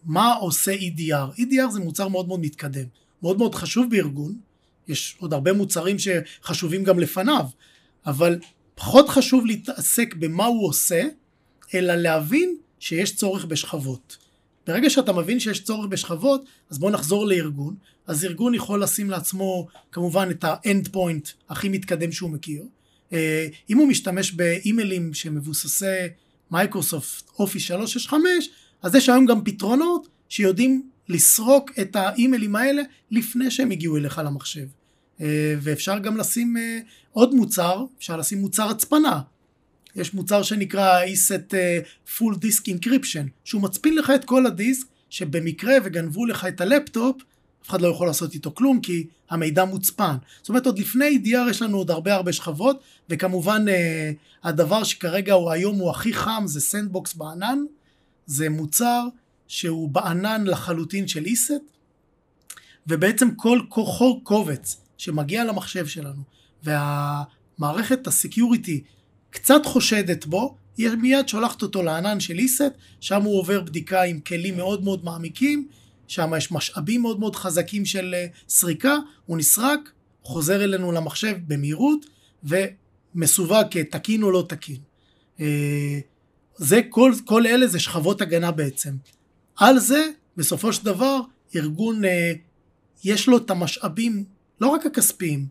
מה עושה EDR. EDR זה מוצר מאוד מאוד מתקדם, מאוד מאוד חשוב בארגון, יש עוד הרבה מוצרים שחשובים גם לפניו, אבל פחות חשוב להתעסק במה הוא עושה, אלא להבין שיש צורך בשכבות. ברגע שאתה מבין שיש צורך בשכבות, אז בוא נחזור לארגון. אז ארגון יכול לשים לעצמו כמובן את ה endpoint הכי מתקדם שהוא מכיר. אה, אם הוא משתמש באימיילים שמבוססי Microsoft Office 365, אז יש היום גם פתרונות שיודעים לסרוק את האימיילים האלה לפני שהם הגיעו אליך למחשב. אה, ואפשר גם לשים אה, עוד מוצר, אפשר לשים מוצר הצפנה. יש מוצר שנקרא אה, Full Disk Encryption, שהוא מצפין לך את כל הדיסק, שבמקרה וגנבו לך את הלפטופ, אף אחד לא יכול לעשות איתו כלום, כי המידע מוצפן. זאת אומרת, עוד לפני EDR יש לנו עוד הרבה הרבה שכבות, וכמובן אה, הדבר שכרגע הוא היום הוא הכי חם זה sandbox בענן, זה מוצר שהוא בענן לחלוטין של ESET, ובעצם כל כוחו קובץ שמגיע למחשב שלנו, והמערכת הסקיוריטי קצת חושדת בו, היא מיד שולחת אותו לענן של איסט, שם הוא עובר בדיקה עם כלים מאוד מאוד מעמיקים, שם יש משאבים מאוד מאוד חזקים של אה, סריקה, הוא נסרק, חוזר אלינו למחשב במהירות, ומסווג כתקין או לא תקין. אה, זה, כל, כל אלה זה שכבות הגנה בעצם. על זה, בסופו של דבר, ארגון, אה, יש לו את המשאבים, לא רק הכספיים,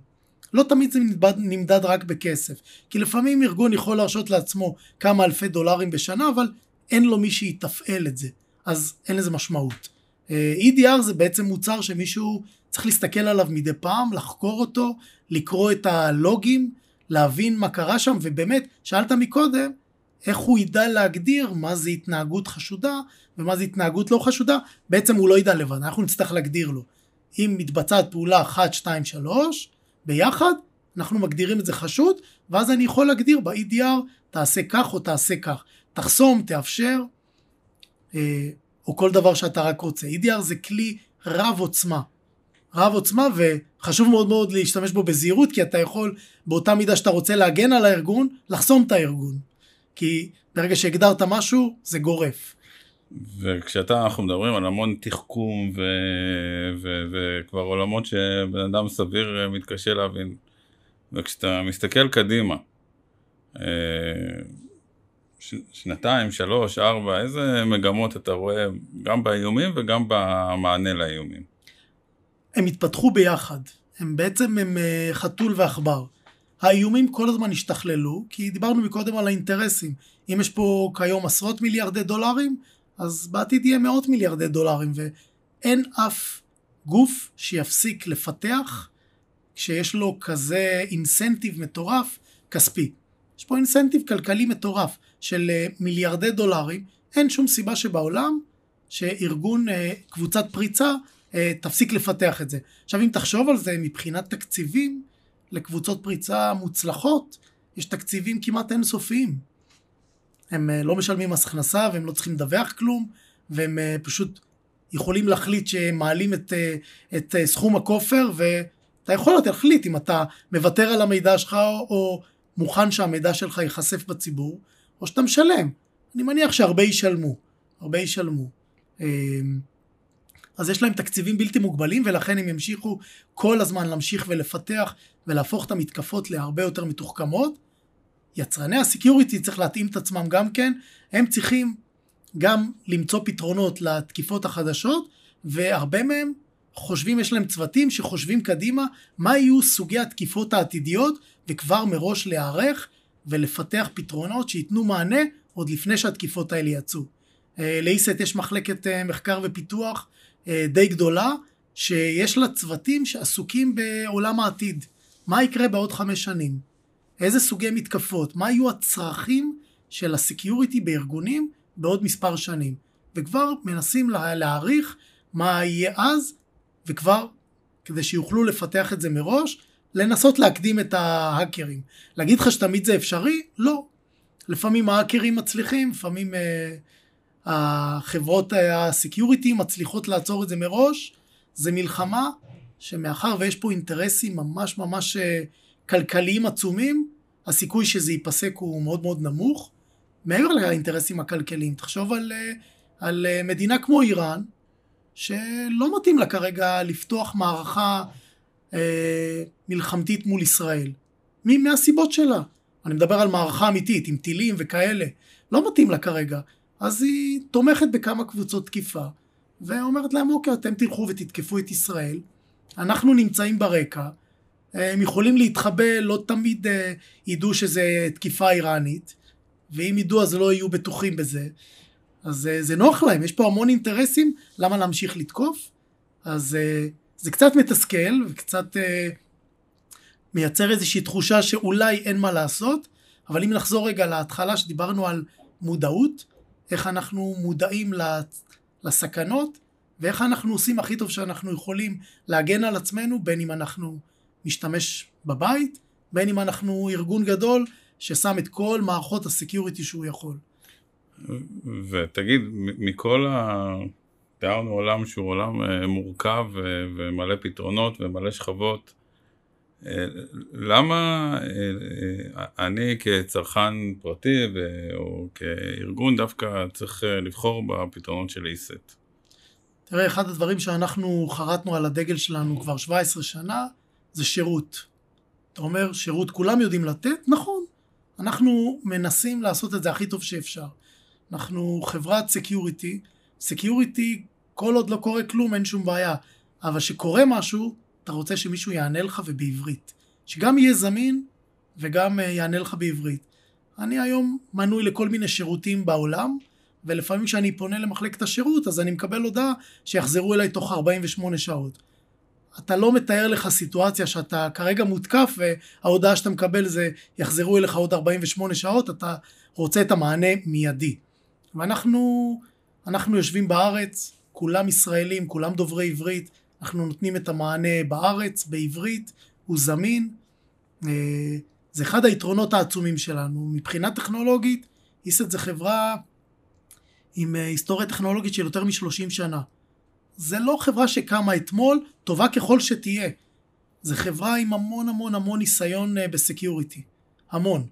לא תמיד זה נמדד, נמדד רק בכסף. כי לפעמים ארגון יכול להרשות לעצמו כמה אלפי דולרים בשנה, אבל אין לו מי שיתפעל את זה. אז אין לזה משמעות. אה, EDR זה בעצם מוצר שמישהו צריך להסתכל עליו מדי פעם, לחקור אותו, לקרוא את הלוגים, להבין מה קרה שם, ובאמת, שאלת מקודם, איך הוא ידע להגדיר מה זה התנהגות חשודה ומה זה התנהגות לא חשודה, בעצם הוא לא ידע לבד, אנחנו נצטרך להגדיר לו. אם מתבצעת פעולה 1, 2, 3, ביחד, אנחנו מגדירים את זה חשוד, ואז אני יכול להגדיר ב-EDR, תעשה כך או תעשה כך. תחסום, תאפשר, אה, או כל דבר שאתה רק רוצה. EDR זה כלי רב עוצמה. רב עוצמה, וחשוב מאוד מאוד להשתמש בו בזהירות, כי אתה יכול, באותה מידה שאתה רוצה להגן על הארגון, לחסום את הארגון. כי ברגע שהגדרת משהו, זה גורף. וכשאתה, אנחנו מדברים על המון תחכום ו... ו... וכבר עולמות שבן אדם סביר מתקשה להבין. וכשאתה מסתכל קדימה, אה, ש... שנתיים, שלוש, ארבע, איזה מגמות אתה רואה גם באיומים וגם במענה לאיומים? הם התפתחו ביחד. הם בעצם הם אה, חתול ועכבר. האיומים כל הזמן השתכללו, כי דיברנו מקודם על האינטרסים. אם יש פה כיום עשרות מיליארדי דולרים, אז בעתיד יהיה מאות מיליארדי דולרים, ואין אף גוף שיפסיק לפתח כשיש לו כזה אינסנטיב מטורף כספי. יש פה אינסנטיב כלכלי מטורף של אה, מיליארדי דולרים, אין שום סיבה שבעולם שארגון, אה, קבוצת פריצה, אה, תפסיק לפתח את זה. עכשיו אם תחשוב על זה מבחינת תקציבים לקבוצות פריצה מוצלחות, יש תקציבים כמעט אינסופיים. הם לא משלמים מס הכנסה והם לא צריכים לדווח כלום, והם פשוט יכולים להחליט שהם מעלים את, את סכום הכופר, ואתה יכול להחליט אם אתה מוותר על המידע שלך או מוכן שהמידע שלך ייחשף בציבור, או שאתה משלם. אני מניח שהרבה ישלמו, הרבה ישלמו. אה, אז יש להם תקציבים בלתי מוגבלים ולכן הם ימשיכו כל הזמן להמשיך ולפתח ולהפוך את המתקפות להרבה יותר מתוחכמות. יצרני הסקיוריטי צריך להתאים את עצמם גם כן, הם צריכים גם למצוא פתרונות לתקיפות החדשות והרבה מהם חושבים, יש להם צוותים שחושבים קדימה מה יהיו סוגי התקיפות העתידיות וכבר מראש להיערך ולפתח פתרונות שייתנו מענה עוד לפני שהתקיפות האלה יצאו. אה, לאיסט יש מחלקת אה, מחקר ופיתוח אה, די גדולה שיש לה צוותים שעסוקים בעולם העתיד. מה יקרה בעוד חמש שנים? איזה סוגי מתקפות? מה יהיו הצרכים של הסקיוריטי בארגונים בעוד מספר שנים? וכבר מנסים להעריך מה יהיה אז, וכבר, כדי שיוכלו לפתח את זה מראש, לנסות להקדים את ההאקרים. להגיד לך שתמיד זה אפשרי? לא. לפעמים ההאקרים מצליחים, לפעמים אה, החברות ה security מצליחות לעצור את זה מראש. זה מלחמה שמאחר ויש פה אינטרסים ממש ממש אה, כלכליים עצומים, הסיכוי שזה ייפסק הוא מאוד מאוד נמוך. מעבר לאינטרסים הכלכליים, תחשוב על, אה, על אה, מדינה כמו איראן, שלא מתאים לה כרגע לפתוח מערכה אה, מלחמתית מול ישראל. מי מהסיבות שלה. אני מדבר על מערכה אמיתית, עם טילים וכאלה. לא מתאים לה כרגע. אז היא תומכת בכמה קבוצות תקיפה, ואומרת להם, אוקיי, אתם תלכו ותתקפו את ישראל, אנחנו נמצאים ברקע, הם יכולים להתחבא, לא תמיד אה, ידעו שזה תקיפה איראנית, ואם ידעו אז לא יהיו בטוחים בזה. אז אה, זה נוח להם, יש פה המון אינטרסים, למה להמשיך לתקוף? אז אה, זה קצת מתסכל וקצת מייצר איזושהי תחושה שאולי אין מה לעשות, אבל אם נחזור רגע להתחלה שדיברנו על מודעות, איך אנחנו מודעים לסכנות, ואיך אנחנו עושים הכי טוב שאנחנו יכולים להגן על עצמנו, בין אם אנחנו משתמש בבית, בין אם אנחנו ארגון גדול ששם את כל מערכות הסקיוריטי שהוא יכול. ותגיד, מכל ה... תיארנו עולם שהוא עולם אה, מורכב אה, ומלא פתרונות ומלא שכבות. אה, למה אני כצרכן פרטי או כארגון דווקא צריך לבחור בפתרונות של איסט? תראה, אחד הדברים שאנחנו חרטנו על הדגל שלנו כבר 17 שנה, זה שירות. אתה אומר, שירות כולם יודעים לתת? נכון. אנחנו מנסים לעשות את זה הכי טוב שאפשר. אנחנו חברת security, security, כל עוד לא קורה כלום, אין שום בעיה. אבל שקורה משהו, אתה רוצה שמישהו יענה לך ובעברית. שגם יהיה זמין וגם אה, יענה לך בעברית. אני היום מנוי לכל מיני שירותים בעולם, ולפעמים כשאני פונה למחלקת השירות, אז אני מקבל הודעה שיחזרו אליי תוך 48 שעות. אתה לא מתאר לך סיטואציה שאתה כרגע מותקף וההודעה שאתה מקבל זה יחזרו אליך עוד 48 שעות, אתה רוצה את המענה מיידי. ואנחנו אנחנו יושבים בארץ, כולם ישראלים, כולם דוברי עברית, אנחנו נותנים את המענה בארץ, בעברית, הוא זמין. אה, זה אחד היתרונות העצומים שלנו. מבחינה טכנולוגית, ESET זה חברה עם אה, היסטוריה טכנולוגית של יותר מ-30 שנה. זה לא חברה שקמה אתמול, טובה ככל שתהיה. זה חברה עם המון המון המון ניסיון אה, ב security. המון.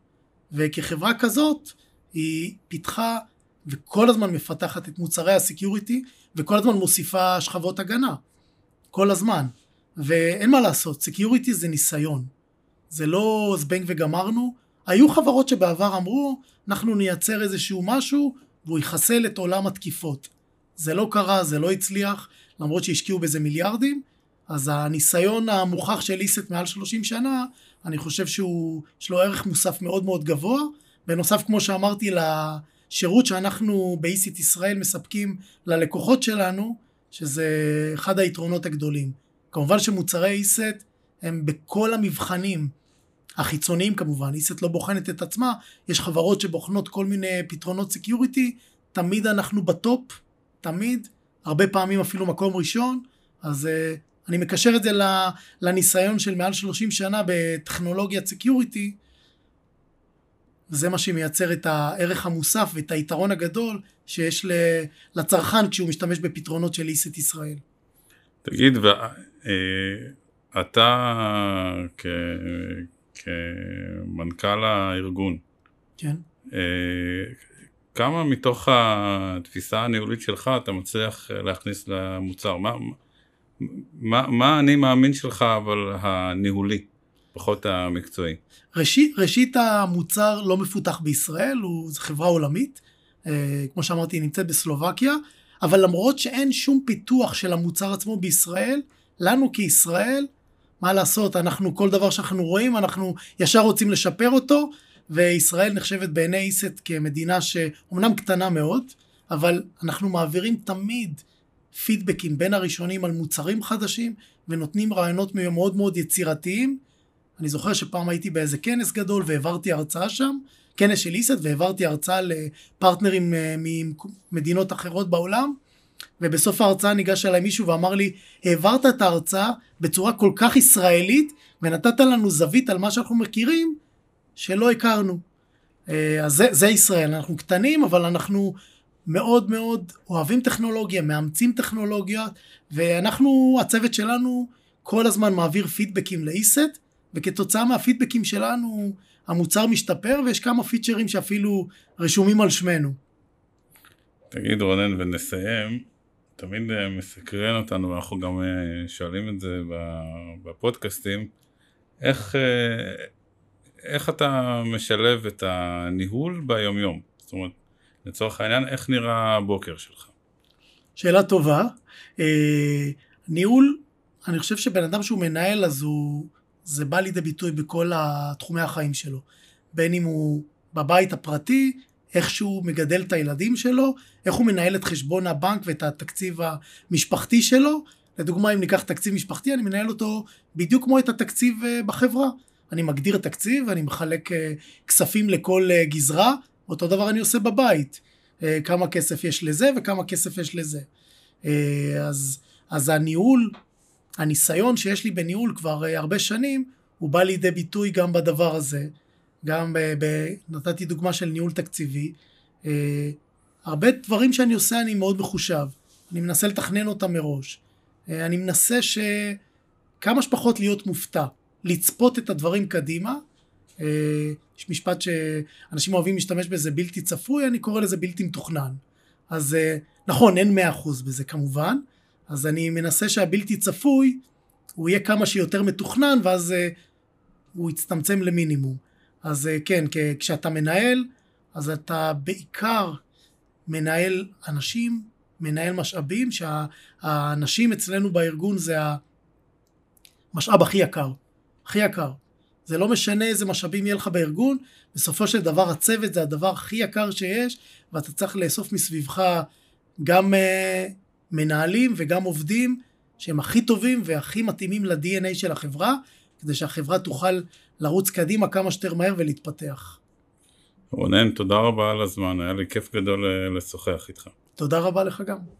וכחברה כזאת, היא פיתחה וכל הזמן מפתחת את מוצרי ה security, וכל הזמן מוסיפה שכבות הגנה. כל הזמן. ואין מה לעשות, security זה ניסיון. זה לא זבנג וגמרנו. היו חברות שבעבר אמרו, אנחנו נייצר איזשהו משהו, והוא יחסל את עולם התקיפות. זה לא קרה, זה לא הצליח, למרות שהשקיעו בזה מיליארדים, אז הניסיון המוכח של איסט מעל 30 שנה, אני חושב שהוא, יש לו ערך מוסף מאוד מאוד גבוה. בנוסף, כמו שאמרתי, לשירות שאנחנו באיסט ישראל מספקים ללקוחות שלנו, שזה אחד היתרונות הגדולים. כמובן שמוצרי ESET הם בכל המבחנים, החיצוניים כמובן, ESET לא בוחנת את עצמה, יש חברות שבוחנות כל מיני פתרונות security, תמיד אנחנו בטופ, תמיד, הרבה פעמים אפילו מקום ראשון, אז אה, אני מקשר את זה לניסיון של מעל 30 שנה בטכנולוגיית security, וזה מה שמייצר את הערך המוסף ואת היתרון הגדול שיש לצרכן כשהוא משתמש בפתרונות של איסט ישראל. תגיד, ואתה אה, כ... כמנכ"ל הארגון, כן. אה, כמה מתוך התפיסה הניהולית שלך אתה מצליח להכניס למוצר? מה, מה, מה אני מאמין שלך אבל הניהולי, פחות המקצועי? ראשית, ראשית המוצר לא מפותח בישראל, הוא, זו חברה עולמית. אה, כמו שאמרתי, היא נמצאת בסלובקיה. אבל למרות שאין שום פיתוח של המוצר עצמו בישראל, לנו כישראל, מה לעשות, אנחנו כל דבר שאנחנו רואים, אנחנו ישר רוצים לשפר אותו, וישראל נחשבת בעיני איסט כמדינה שאומנם קטנה מאוד, אבל אנחנו מעבירים תמיד פידבקים בין הראשונים על מוצרים חדשים, ונותנים רעיונות מאוד מאוד יצירתיים. אני זוכר שפעם הייתי באיזה כנס גדול והעברתי הרצאה שם, כנס של איסט, והעברתי הרצאה לפרטנרים אה, ממדינות אחרות בעולם, ובסוף ההרצאה ניגש אליי מישהו ואמר לי, העברת את ההרצאה בצורה כל כך ישראלית, ונתת לנו זווית על מה שאנחנו מכירים, שלא הכרנו. אה, אז זה, זה ישראל, אנחנו קטנים, אבל אנחנו מאוד מאוד אוהבים טכנולוגיה, מאמצים טכנולוגיות, ואנחנו, הצוות שלנו כל הזמן מעביר פידבקים לאיסט, וכתוצאה מהפידבקים שלנו המוצר משתפר, ויש כמה פיצ'רים שאפילו רשומים על שמנו. תגיד רונן ונסיים, תמיד אה, מסקרן אותנו, ואנחנו גם אה, שואלים את זה בפודקאסטים, איך, אה, איך אתה משלב את הניהול ביומיום? זאת אומרת, לצורך העניין, איך נראה הבוקר שלך? שאלה טובה. ניהול, אני חושב שבן אדם שהוא מנהל אז הוא, זה בא לידי ביטוי בכל תחומי החיים שלו. בין אם הוא בבית הפרטי, איך שהוא מגדל את הילדים שלו, איך הוא מנהל את חשבון הבנק ואת התקציב המשפחתי שלו. לדוגמה, אם ניקח תקציב משפחתי, אני מנהל אותו בדיוק כמו את התקציב אה, בחברה. אני מגדיר תקציב, אני מחלק אה, כספים לכל אה, גזרה, אותו דבר אני עושה בבית. כמה כסף יש לזה וכמה כסף יש לזה. אז, אז הניהול, הניסיון שיש לי בניהול כבר הרבה שנים, הוא בא לידי ביטוי גם בדבר הזה. גם ב, ב, נתתי דוגמה של ניהול תקציבי. אה, הרבה דברים שאני עושה אני מאוד מחושב. אני מנסה לתכנן אותם מראש. אה, אני מנסה שכמה שפחות להיות מופתע. לצפות את הדברים קדימה. אה, יש משפט שאנשים אוהבים להשתמש בזה בלתי צפוי, אני קורא לזה בלתי מתוכנן. אז אה, נכון, אין מאה אחוז בזה כמובן. אז אני מנסה שהבלתי צפוי הוא יהיה כמה שיותר מתוכנן ואז אה, הוא יצטמצם למינימום. אז אה, כן, כשאתה מנהל, אז אתה בעיקר מנהל אנשים, מנהל משאבים, שהאנשים אצלנו בארגון זה המשאב הכי יקר, הכי יקר. זה לא משנה איזה משאבים יהיה לך בארגון, בסופו של דבר הצוות זה הדבר הכי יקר שיש, ואתה צריך לאסוף מסביבך גם uh, מנהלים וגם עובדים שהם הכי טובים והכי מתאימים ל-DNA של החברה, כדי שהחברה תוכל לרוץ קדימה כמה שיותר מהר ולהתפתח. רונן, תודה רבה על הזמן, היה לי כיף גדול אה, לשוחח איתך. תודה רבה לך גם.